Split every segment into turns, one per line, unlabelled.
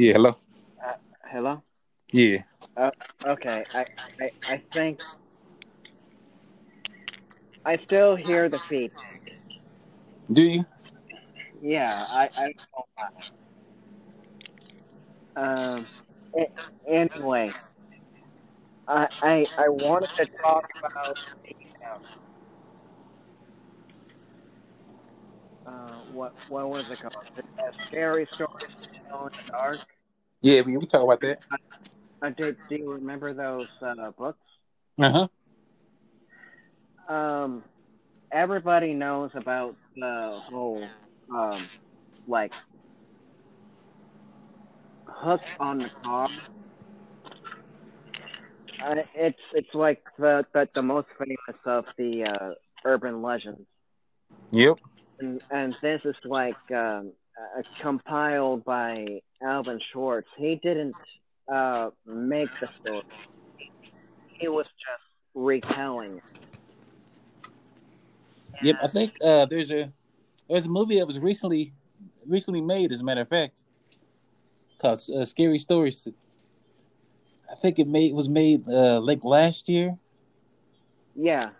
Yeah, hello.
Uh, hello.
Yeah.
Uh, okay. I, I I think I still hear the feet.
Do you?
Yeah. I I don't. Um. Anyway, I I I wanted to talk about the uh, what what was it called? The scary stories in the dark.
Yeah, we we talk about that.
I, do, do you remember those uh, books?
Uh huh.
Um, everybody knows about the whole um like hook on the car. Uh, it's it's like the, the the most famous of the uh, urban legends,
Yep.
And and this is like um, uh, compiled by Alvin Schwartz. He didn't uh, make the story; he was just retelling. it.
Yep. I think uh, there's a there's a movie that was recently recently made, as a matter of fact, called uh, "Scary Stories." I think it made was made uh, like last year.
Yeah.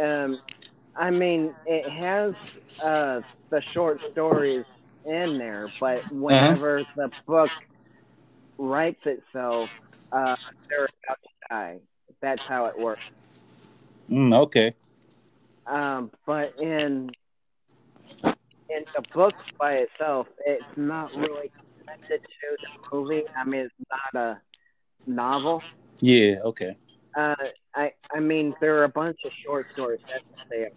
Um, I mean, it has uh, the short stories in there, but whenever the book writes itself, uh, they're about to die. That's how it works.
Mm, okay.
Um, but in in the book by itself, it's not really connected to the movie. I mean, it's not a novel.
Yeah. Okay.
Uh, I I mean, there are a bunch of short stories. That's are.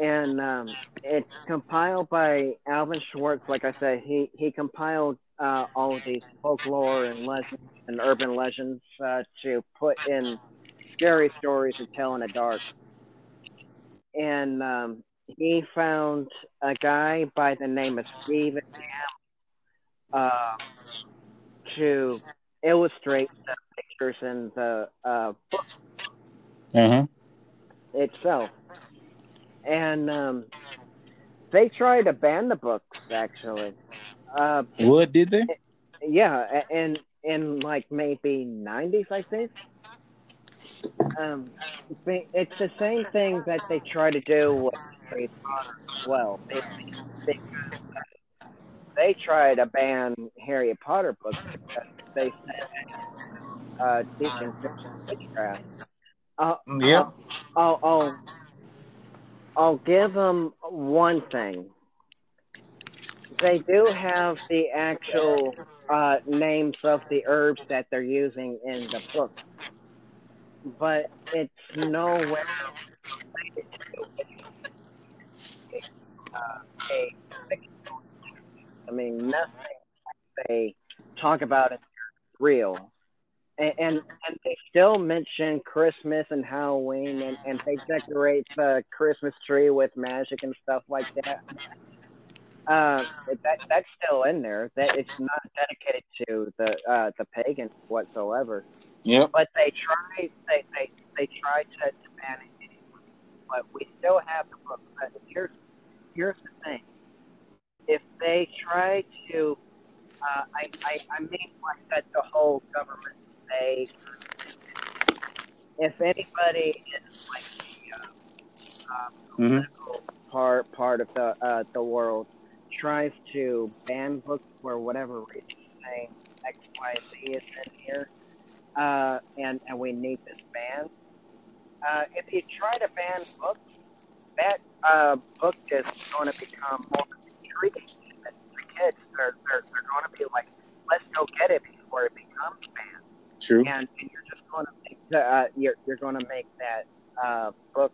And um, it's compiled by Alvin Schwartz. Like I said, he he compiled uh, all of these folklore and legends and urban legends uh, to put in scary stories to tell in the dark. And um, he found a guy by the name of Stephen uh, to illustrate pictures in the uh, book
Uh huh.
itself. And um, they tried to ban the books, actually. Uh,
What did they?
yeah, and in like maybe 90s, I think. Um, it's the same thing that they try to do with Harry Potter as well. They, they, they try to ban Harry Potter books because they said uh, deacon witchcraft. Uh,
Yep.
I'll, I'll, I'll give them one thing. They do have the actual uh, names of the herbs that they're using in the book, but it's nowhere related to uh, a. I mean, nothing they talk about is real. And, and and they still mention Christmas and Halloween, and, and they decorate the Christmas tree with magic and stuff like that. Uh, that that's still in there. That it's not dedicated to the uh, the pagans whatsoever.
Yep.
But they try they they, they try to, to ban it anyway. But we still have the book. But here's here's the thing. If they try to, uh, I, I I mean like that the whole government they if anybody is like the uh, uh,
Mhm.
political part part of the uh, the world tries to ban books for whatever reason, saying X Y Z is in here, uh, and and we need this ban. Uh, if you try to ban books, that uh, book is going to become more intriguing to the kids. They're they're, they're going to be like, let's go get it before it becomes banned
True.
and, and you're just going to make the, uh, you're you're going to make that uh, book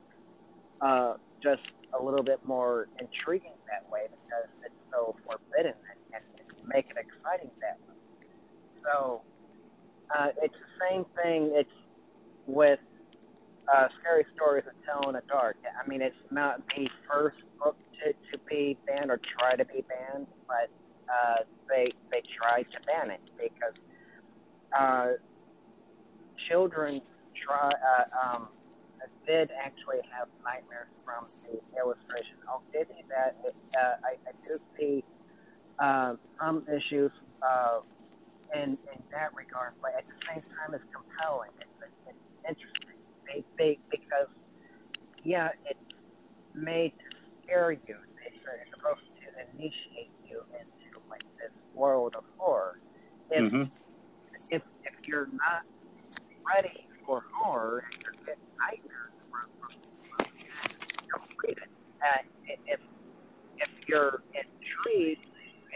uh, just a little bit more intriguing that way because it's so forbidden and, and make it exciting that way. So uh, it's the same thing. It's with uh, scary stories to tell in the dark. I mean, it's not the first book to, to be banned or try to be banned, but uh, they they tried to ban it because uh, children try uh, um, did actually have nightmares from the illustration. I'll you that. It, uh, I, I do see uh, some issues uh, in in that regard, but at the same time, it's compelling. It's, it's interesting. They, they because yeah, it's made to scare you. It's, it's supposed to initiate you into like this world of horror. If
Mm-hmm.
if if you're not ready for horror and you're getting nightmares from, from, don't read it. Uh, if if you're intrigued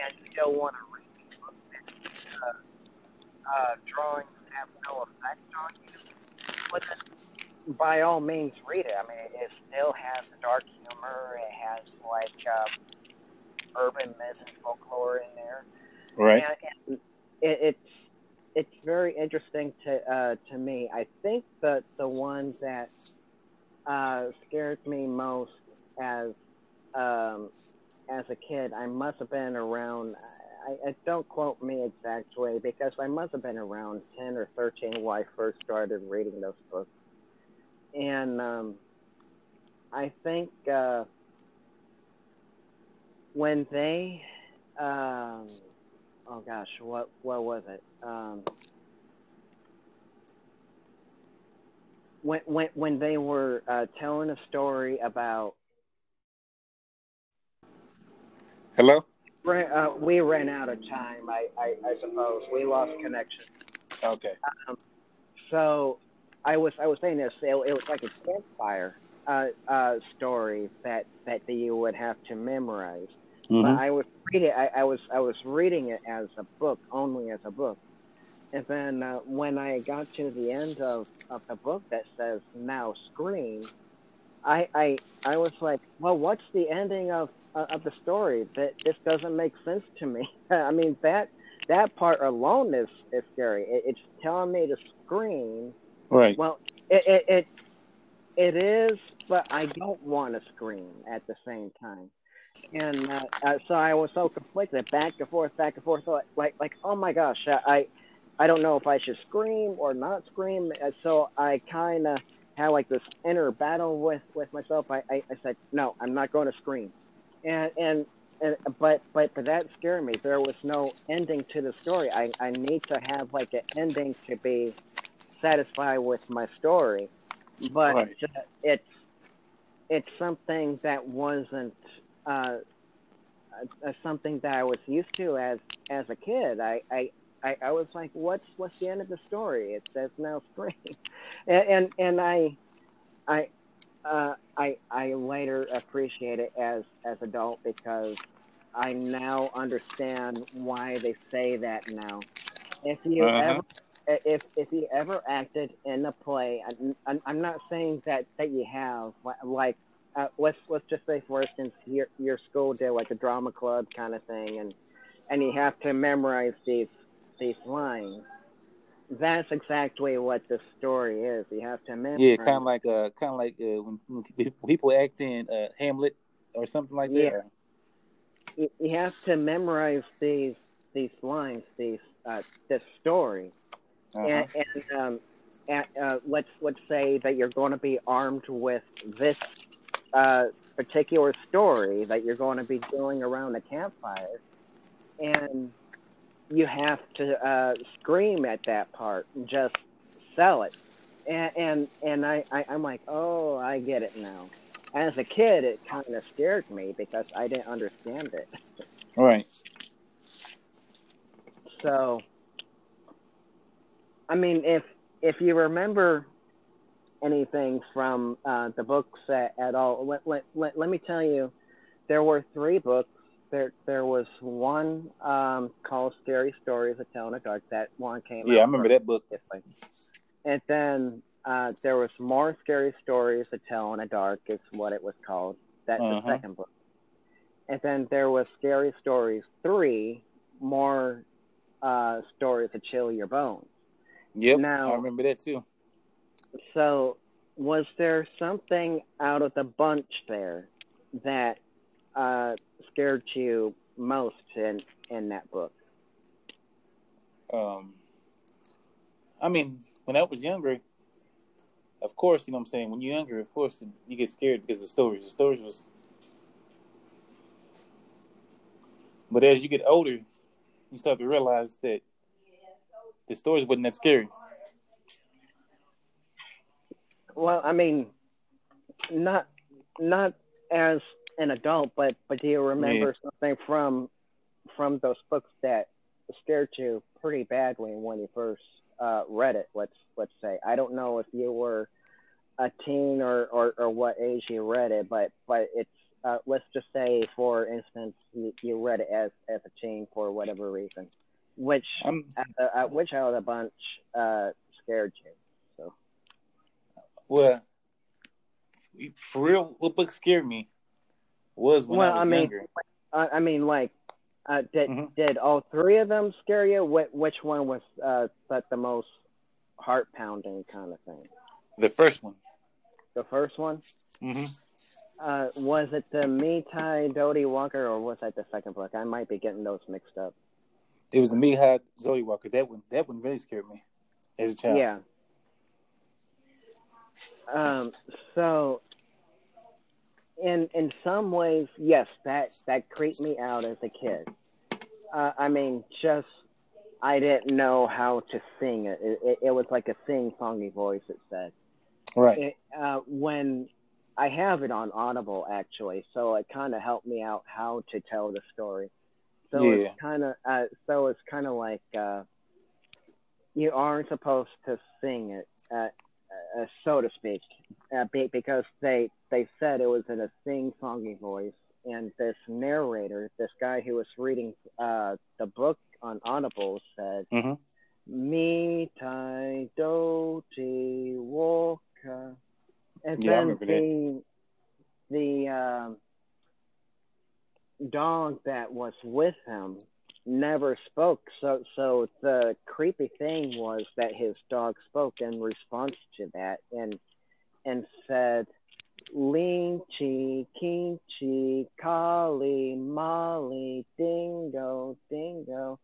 and still want to read the book, and, uh, uh, drawings have no effect on you, well, then by all means read it. I mean, it still has the dark humor. It has like uh, urban myth and folklore in there
Right.
and, and it, it's it's very interesting to uh, to me. I think that the one that uh, scared me most as um, as a kid, I must have been around. I, I don't quote me exactly because I must have been around ten or thirteen when I first started reading those books, and um, I think uh, when they um, oh gosh, what what was it? Um, when when when they were uh, telling a story about
Hello.
uh, we ran out of time. I, I I suppose we lost connection.
Okay.
Um, so I was I was saying this. It, it was like a campfire uh, uh, story that that you would have to memorize.
Mm-hmm.
But I was reading. I, I was I was reading it as a book, only as a book. And then uh, when I got to the end of, of the book that says now scream, I, I I was like, well, what's the ending of uh, of the story? That this doesn't make sense to me. I mean that that part alone is is scary. It, it's telling me to scream.
Right.
Well, it it it, it is, but I don't want to scream at the same time. And uh, uh, so I was so conflicted, back and forth, back and forth, like like, like oh my gosh, I I don't know if I should scream or not scream. So I kind of had like this inner battle with with myself. I, I I said no, I'm not going to scream, and and. And, but but but that scared me. There was no ending to the story. I, I need to have like an ending to be satisfied with my story, but
Right.
it's it's something that wasn't uh, uh, something that I was used to as as a kid. I, I I I was like, what's what's the end of the story? It says now spring, and and, and I I. Uh, I I later appreciate it as as adult because I now understand why they say that now. If you
Uh-huh.
ever if if you ever acted in a play, I'm, I'm, I'm not saying that that you have like uh, let's let's just say for instance your your school did like a drama club kind of thing, and and you have to memorize these these lines. That's exactly what the story is. You have to memorize.
Yeah, kind of like uh, kind of like uh, when, when people act in uh, Hamlet or something like that.
Yeah. you, you have to memorize these these lines, these uh, this story,
Uh-huh.
and, and um, and, uh, let's let's say that you're going to be armed with this uh, particular story that you're going to be doing around the campfire, and you have to uh, scream at that part and just sell it. And and, and I, I I'm like, oh, I get it now. As a kid, it kind of scared me because I didn't understand it.
Right.
So, I mean, if if you remember anything from uh, the books at, at all, let, let, let, let me tell you, there were three books. There there was one um, called "Scary Stories of Tell in the Dark." That one came.
Yeah, I remember that book.
And then uh, there was more scary stories to tell in the dark, is what it was called. That's
Uh-huh.
the second book. And then there was Scary Stories three, more uh, stories to chill your bones.
Yep.
Now-
I remember that too.
So, was there something out of the bunch there that uh, scared you most in in that book?
Um, I mean, when I was younger, of course, you know what I'm saying. When you're younger, of course, you get scared because of the stories. The stories was But as you get older, you start to realize that the stories wasn't that scary.
Well, I mean, not not as an adult, but but do you remember yeah. something from from those books that scared you pretty badly when you first uh, read it? Let's let's say I don't know if you were a teen or, or, or what age you read it, but but it's uh, let's just say, for instance, you, you read it as as a teen for whatever reason, which um, uh, which out of the bunch uh, scared you. So,
well, for real, what book scared me was when well, I was I
mean,
younger.
I, I mean, like, uh, did mm-hmm. did all three of them scare you? Which, which one was uh, the most heart pounding kind of thing?
The first one.
The first one.
Mm-hmm.
Uh, was it the Me Tie Doughty Walker, or was that the second book? I might be getting those mixed up.
It was the Me Tie Doughty Walker. That one, that one really scared me as a child.
Yeah. Um. So, in in some ways, yes, that that creeped me out as a kid. Uh, I mean, just I didn't know how to sing it. It, it, was like a sing-songy voice. It said.
Right.
It, uh, when I have it on Audible actually, so it kind of helped me out how to tell the story. So yeah. it's kind of uh, so it's kind of like uh, you aren't supposed to sing it, uh, so to speak, uh, because they they said it was in a sing-songy voice, and this narrator, this guy who was reading uh, the book on Audible, said.
Mm-hmm.
Me tai do ti woka and yeah, then the the um, dog that was with him never spoke. So so the creepy thing was that his dog spoke in response to that and and said Ling chi king chi kali molly dingo dingo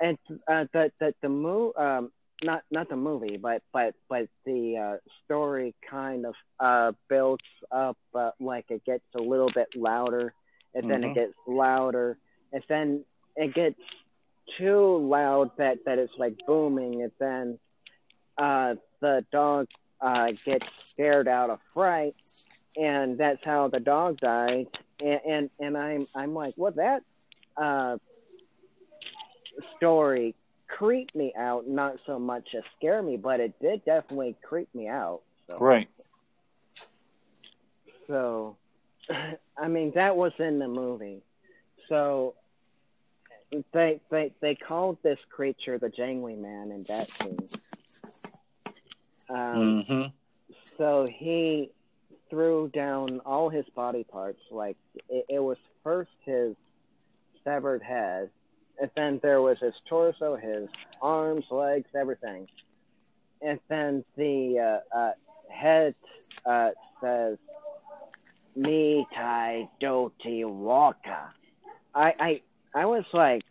and uh, the the the moo um not not the movie, but but but the uh, story kind of uh, builds up uh, like it gets a little bit louder, and then mm-hmm. it gets louder, and then it gets too loud that that it's like booming, and then uh, the dog uh, gets scared out of fright, and that's how the dog died. And and, and I'm I'm like, well that uh, story creep me out, not so much as scare me, but it did definitely creep me out. So.
Right.
So, I mean, that was in the movie. So, they they they called this creature the Jangly Man in that scene.
Um, mm-hmm.
So he threw down all his body parts. Like it, it was first his severed head, and then there was his torso, his arms, legs, everything. And then the uh, uh, head uh, says, "Me tai doti waka." I, I I was like,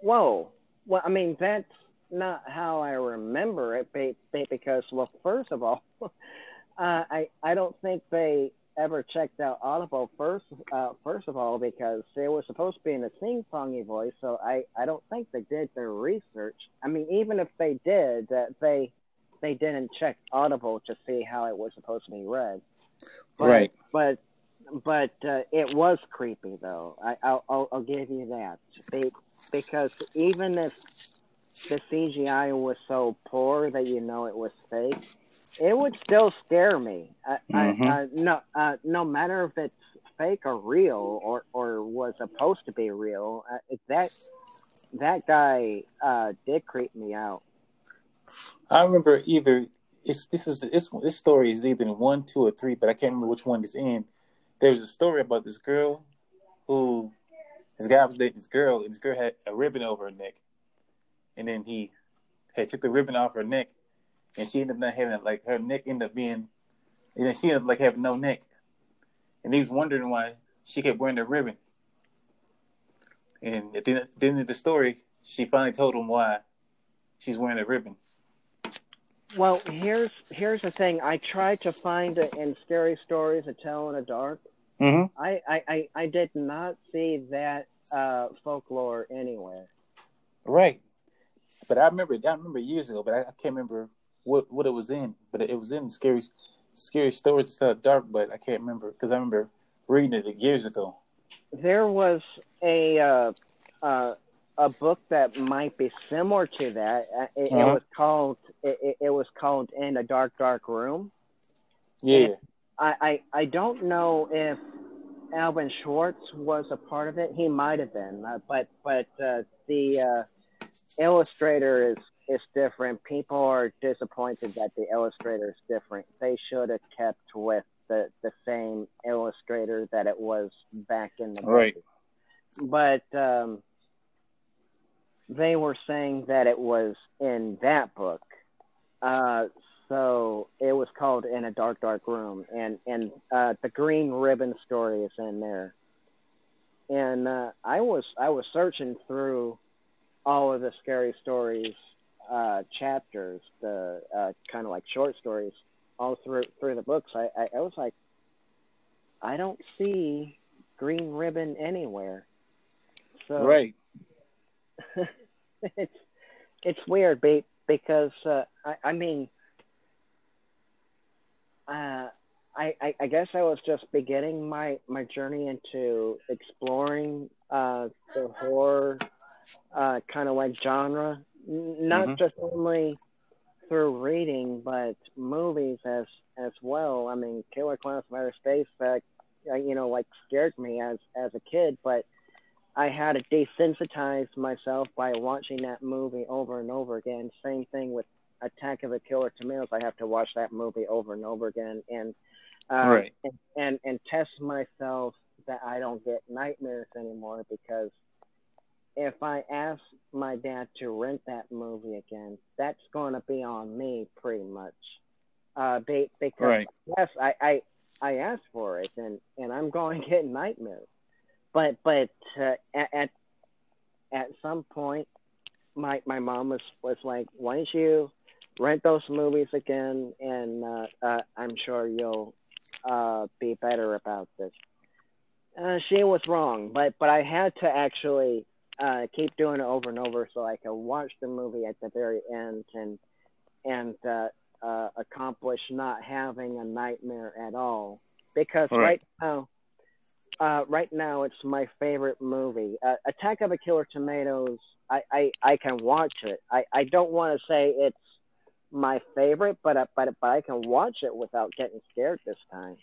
"Whoa!" Well, I mean that's not how I remember it, because well, first of all, uh, I I don't think they ever checked out Audible first, uh, first of all, because they were supposed to be in a sing-songy voice, so I, I don't think they did their research. I mean, even if they did, uh, they they didn't check Audible to see how it was supposed to be read.
But, right.
But but uh, it was creepy, though. I, I'll, I'll, give you that. They, because even if the CGI was so poor that you know it was fake, it would still scare me. I, mm-hmm. I, I, no, uh, no matter if it's fake or real or or was supposed to be real, uh, that that guy uh, did creep me out.
I remember either it's this is this this story is either in one, two, or three, but I can't remember which one it's in. There's a story about this girl who this guy was dating this girl, and this girl had a ribbon over her neck, and then he had took the ribbon off her neck and she ended up not having like her neck ended up being, and then she ended up like having no neck, and he was wondering why she kept wearing the ribbon. And at the, at the end of the story, she finally told him why she's wearing a ribbon.
Well, here's here's the thing. I tried to find it in scary stories to tell in the dark.
Mm-hmm.
I, I, I, I did not see that uh, folklore anywhere.
Right. But I remember, I remember years ago, but I, I can't remember what what it was in. But it was in scary, scary stories. It's of dark, but I can't remember because I remember reading it years ago.
There was a uh, uh, a book that might be similar to that. Uh, It,
Uh-huh.
it was called it, it- was called In a Dark Dark Room.
Yeah.
I, I I don't know if Alvin Schwartz was a part of it. He might have been, uh, but but uh, the uh, illustrator is is different. People are disappointed that the illustrator is different. They should have kept with the the same illustrator that it was back in the
Right.
movie. But um, they were saying that it was in that book. Uh, so it was called In a Dark Dark Room, and and uh, the Green Ribbon story is in there. And uh, I was I was searching through all of the scary stories uh, chapters, the uh, kind of like short stories, all through through the books. I, I I was like, I don't see Green Ribbon anywhere. So
Right.
it's it's weird be, because uh, I, I mean uh, I, I I guess I was just beginning my my journey into exploring uh, the horror uh, kind of like genre, not
Mhm.
just only through reading but movies as as well. I mean, Killer Clowns from Outer Space, uh, you know, like scared me as as a kid, but I had to desensitize myself by watching that movie over and over again. Same thing with Attack of the Killer Tomatoes. I have to watch that movie over and over again, and uh,
Right.
and, and and test myself that I don't get nightmares anymore because if I ask my dad to rent that movie again, that's going to be on me pretty much. Uh, be, because
Right.
yes, I, I I asked for it, and and I'm going to get nightmares. But but uh, at, at some point, my my mom was was like, "Why don't you rent those movies again?" And uh, uh, I'm sure you'll uh, be better about this. Uh, she was wrong, but but I had to actually uh, keep doing it over and over so I could watch the movie at the very end and and uh, uh, accomplish not having a nightmare at all. Because
Right.
right now, uh, right now it's my favorite movie. Uh, Attack of the Killer Tomatoes. I, I, I can watch it. I, I don't want to say it's my favorite, but uh, but but I can watch it without getting scared this time.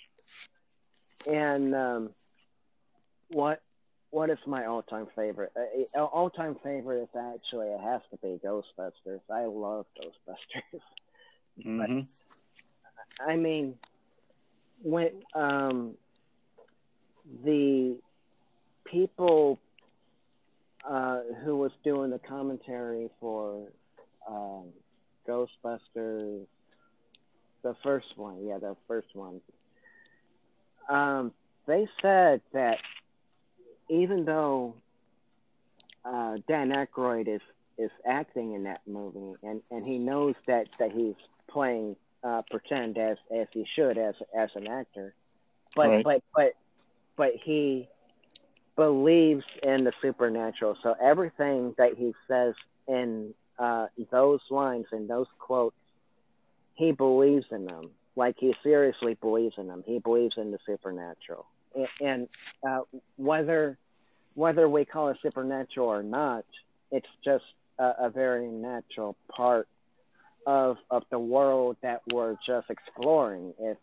And um, what what is my all time favorite? Uh, all time favorite is actually it has to be Ghostbusters. I love Ghostbusters.
hmm
I mean, when um, the people uh, who was doing the commentary for um, Ghostbusters, the first one, yeah, the first one, um, they said that even though uh, Dan Aykroyd is is acting in that movie, and, and he knows that, that he's playing uh, pretend as as he should as as an actor, but
Right.
but but but he believes in the supernatural. So everything that he says in uh, those lines and those quotes, he believes in them. Like he seriously believes in them. He believes in the supernatural, and, uh, whether whether we call it supernatural or not, it's just a, a very natural part of of the world that we're just exploring. If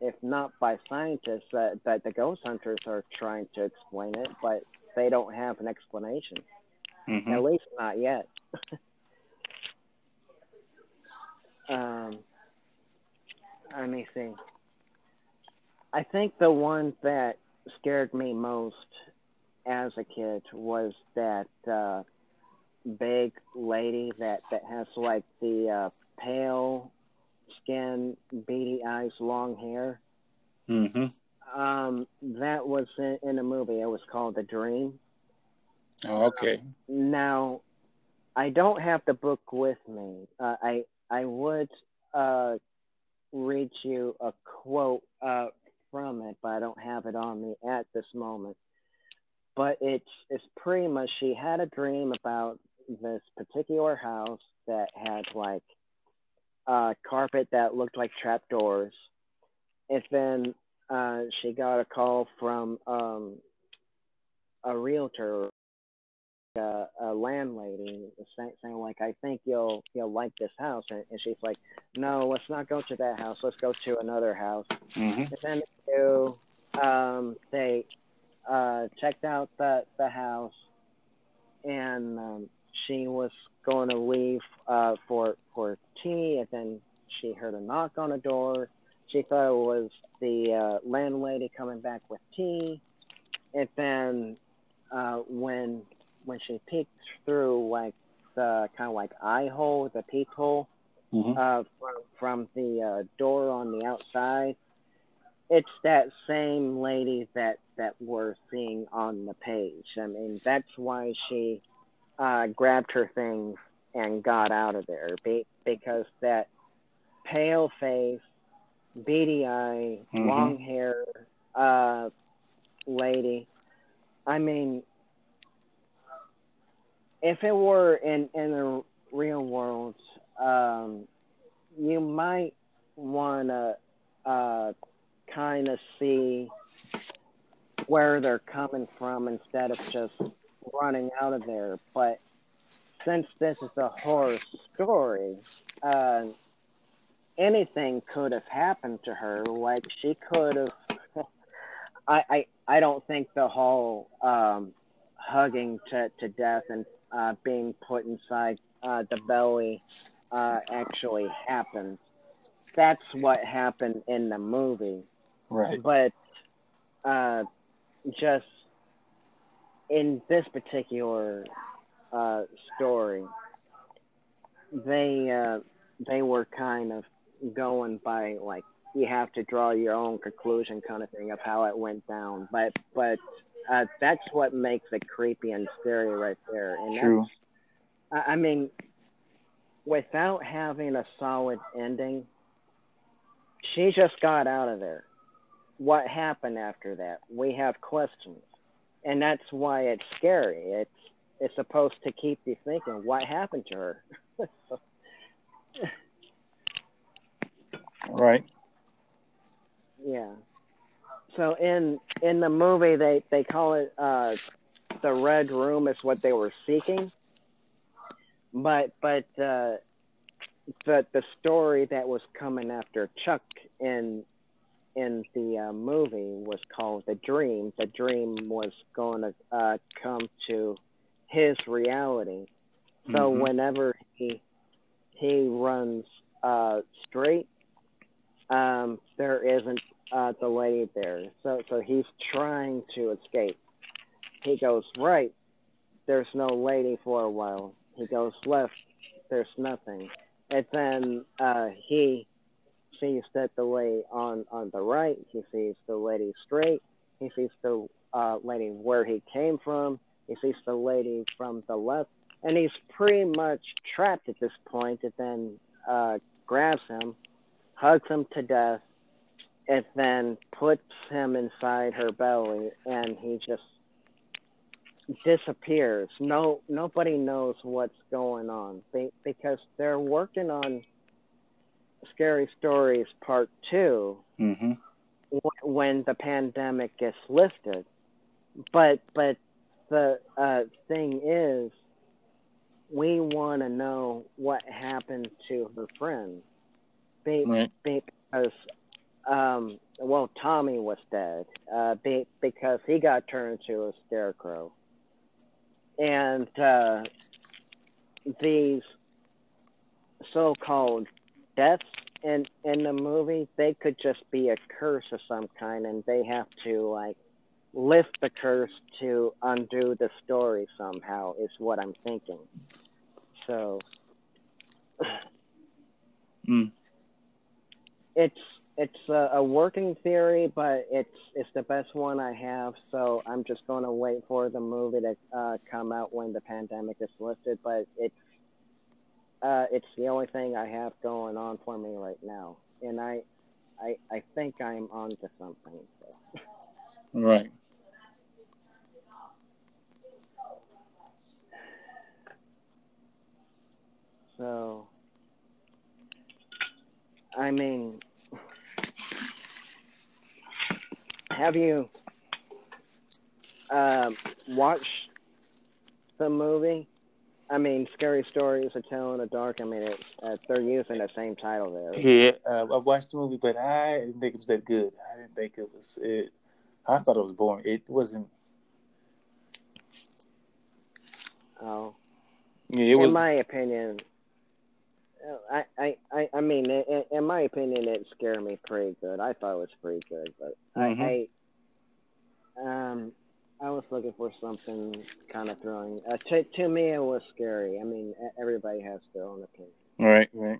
if not by scientists, that that the ghost hunters are trying to explain it, but they don't have an explanation.
hmm
At least not yet. um, let me see. I think the one that scared me most as a kid was that uh, big lady that, that has like the uh, pale skin, beady eyes, long hair.
Mm-hmm.
Um, that was in, in a movie. It was called The Dream.
Oh, okay.
Now, I don't have the book with me. Uh, I I would uh, read you a quote uh, from it, but I don't have it on me at this moment. but it's it's pretty much she had a dream about this particular house that had like uh, carpet that looked like trapdoors, and then uh, she got a call from um, a realtor, uh, a landlady, saying, saying like, "I think you'll you'll like this house," and, and, she's like, "No, let's not go to that house. Let's go to another house."
Mm-hmm.
And then they, um, they uh, checked out the the house, and um, she was going to leave uh, for for tea, and then she heard a knock on the door. She thought it was the uh, landlady coming back with tea, and then uh, when when she peeked through like the kind of like eye hole, the peephole
mm-hmm.
uh, from from the uh, door on the outside, it's that same lady that that we're seeing on the page. I mean, that's why she uh, grabbed her things and got out of there be- because that pale face, beady eye,
Mhm.
long hair uh, lady. I mean, if it were in in the real world, um, you might want to uh, kind of see where they're coming from instead of just running out of there. But since this is a horror story, uh, anything could have happened to her. Like she could have. I, I I don't think the whole um, hugging to, to death and uh, being put inside uh, the belly uh, actually happened. That's what happened in the movie
Right.
but uh, just in this particular uh, story, they uh, they were kind of going by like you have to draw your own conclusion kind of thing of how it went down. But but uh, that's what makes it creepy and scary right there. And
True.
I mean, without having a solid ending, she just got out of there. What happened after that? We have questions, and that's why it's scary. It's it's supposed to keep you thinking, what happened to her?
Right.
yeah. So in in the movie, they they call it uh, the red room is what they were seeking, but but uh, the the story that was coming after Chuck in in the uh, movie was called the dream. The dream was going to uh, come to his reality. So
Mhm.
whenever he he runs uh, straight, um, there isn't uh, the lady there. So so he's trying to escape. He goes right. There's no lady for a while. He goes left. There's nothing. And then uh, he sees that the lady on on the right. He sees the lady straight. He sees the uh, lady where he came from. He sees the lady from the left, and he's pretty much trapped at this point. It then uh, grabs him, hugs him to death, and then puts him inside her belly, and he just disappears. No, nobody knows what's going on Be- because they're working on Scary Stories Part Two
Mm-hmm.
wh- when the pandemic gets lifted. But but the uh, thing is, we want to know what happened to her friend. Be-
Right.
because um, well, Tommy was dead uh, be- because he got turned into a scarecrow, and uh, these so-called deaths in in the movie they could just be a curse of some kind, and they have to like lift the curse to undo the story somehow. Is what I'm thinking. So.
Mm.
it's it's a, a working theory, but it's it's the best one I have. So I'm just going to wait for the movie to uh, come out when the pandemic is lifted. But it's uh, it's the only thing I have going on for me right now, and I, I, I think I'm onto something. So.
Right.
So, I mean, have you uh, watched the movie? I mean, Scary Stories to Tell in the Dark. I mean, it, uh, they're using the same title there.
Yeah, uh, I watched the movie, but I didn't think it was that good. I didn't think it was. It, I thought it was boring. It wasn't.
Oh,
Yeah, it
in
was.
my opinion, I, I, I, I mean, in, in my opinion, it scared me pretty good. I thought it was pretty good, but
Mhm.
I, I, um, I was looking for something kind of thrilling. Uh, to, to me, it was scary. I mean, e- everybody has their own opinion.
Right, right.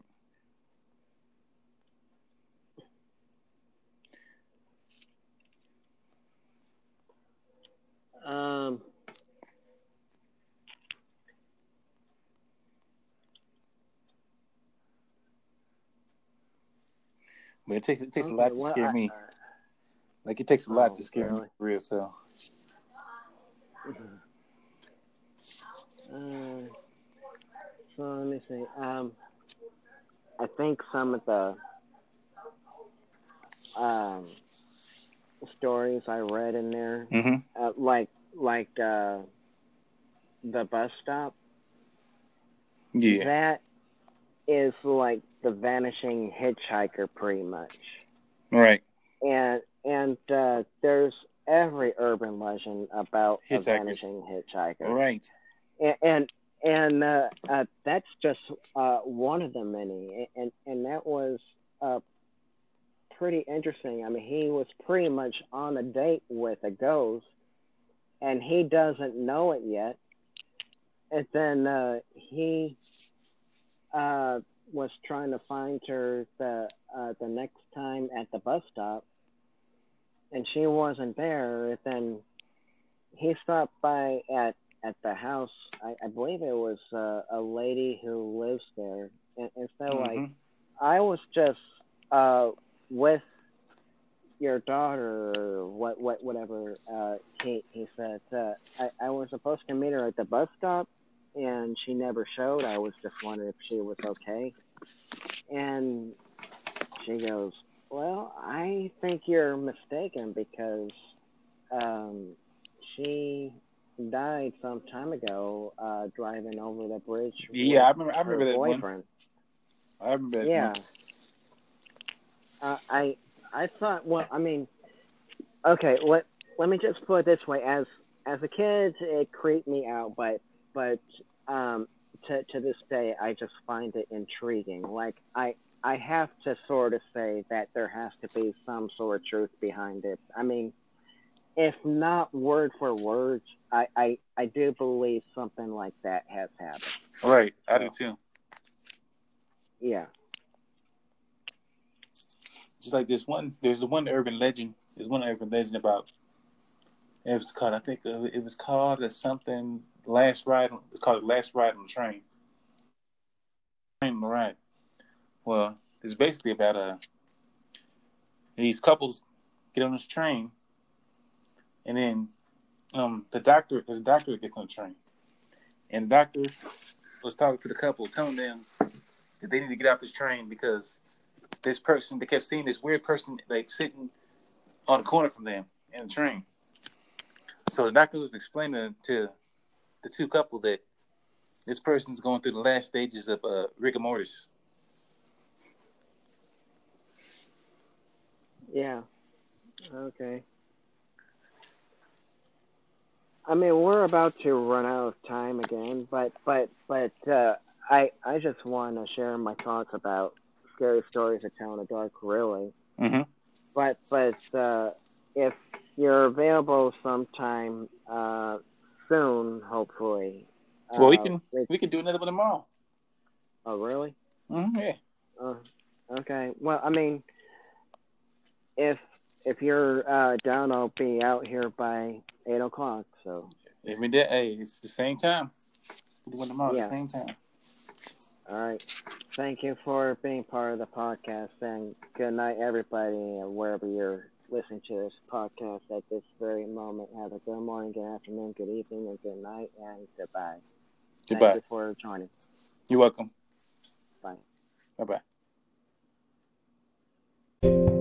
Um,
But it takes it takes
okay,
a lot to
well,
scare
I-
me. Like it takes a lot
Oh,
to scare me, for real. So
Uh, so let me see. Um, I think some of the um, stories I read in there,
hmm
uh, like like uh, the bus stop,
yeah,
that is like the vanishing hitchhiker, pretty much.
right.
And and uh, there's every urban legend about a
Hitchhikers.
vanishing hitchhiker.
Right.
And and, uh, uh, that's just uh, one of the many, and and that was uh, pretty interesting. I mean, he was pretty much on a date with a ghost, and he doesn't know it yet. And then uh, he uh, was trying to find her the the next time at the bus stop, and she wasn't there. And then he stopped by at at the house. I, I believe it was uh, a lady who lives there, and, and so like
Mhm.
I was just uh, with your daughter or what what whatever uh, he he said. Uh, I I was supposed to meet her at the bus stop, and she never showed. I was just wondering if she was okay, and she goes, "Well, I think you're mistaken because um, she." Died some time ago uh driving over the bridge
Yeah, I remember. I remember that one. I remember that
yeah. uh, i i thought well i mean okay let let me just put it this way. As as a kid it creeped me out but but um to to this day i just find it intriguing. Like i i have to sort of say that there has to be some sort of truth behind it. I mean if not word for word i i, I do believe something like that has happened
Right. I do too.
yeah
Just like this one. There's the one urban legend. There's one urban legend about. It was called. I think uh, it was called a something. Last ride. It's called Last Ride on the Train. Train ride. Well, it's basically about uh these couples get on this train, and then um the doctor, a doctor gets on the train, and the doctor was talking to the couple, telling them that they need to get off this train because this person they kept seeing this weird person like sitting on the corner from them in the train. So the doctor was explaining to the two couple that this person's going through the last stages of uh, rigor mortis.
Yeah. Okay. I mean, we're about to run out of time again, but but but uh, I I just want to share my thoughts about scary stories to tell in the dark. Really,
Mm-hmm.
but but uh, if you're available sometime uh, soon, hopefully.
Well, we
uh,
can
it-
we can do another one tomorrow.
oh, really?
Mm-hmm, yeah.
Uh, okay. Well, I mean, if if you're uh, down, I'll be out here by eight o'clock. So
every day, hey, it's the same time. Doing them all yeah. at the same time.
All right. Thank you for being part of the podcast, and good night, everybody, wherever you're listening to this podcast at this very moment. Have a good morning, good afternoon, good evening, and good night, and goodbye.
Goodbye.
Thank you for joining.
You're welcome.
Bye.
Bye bye.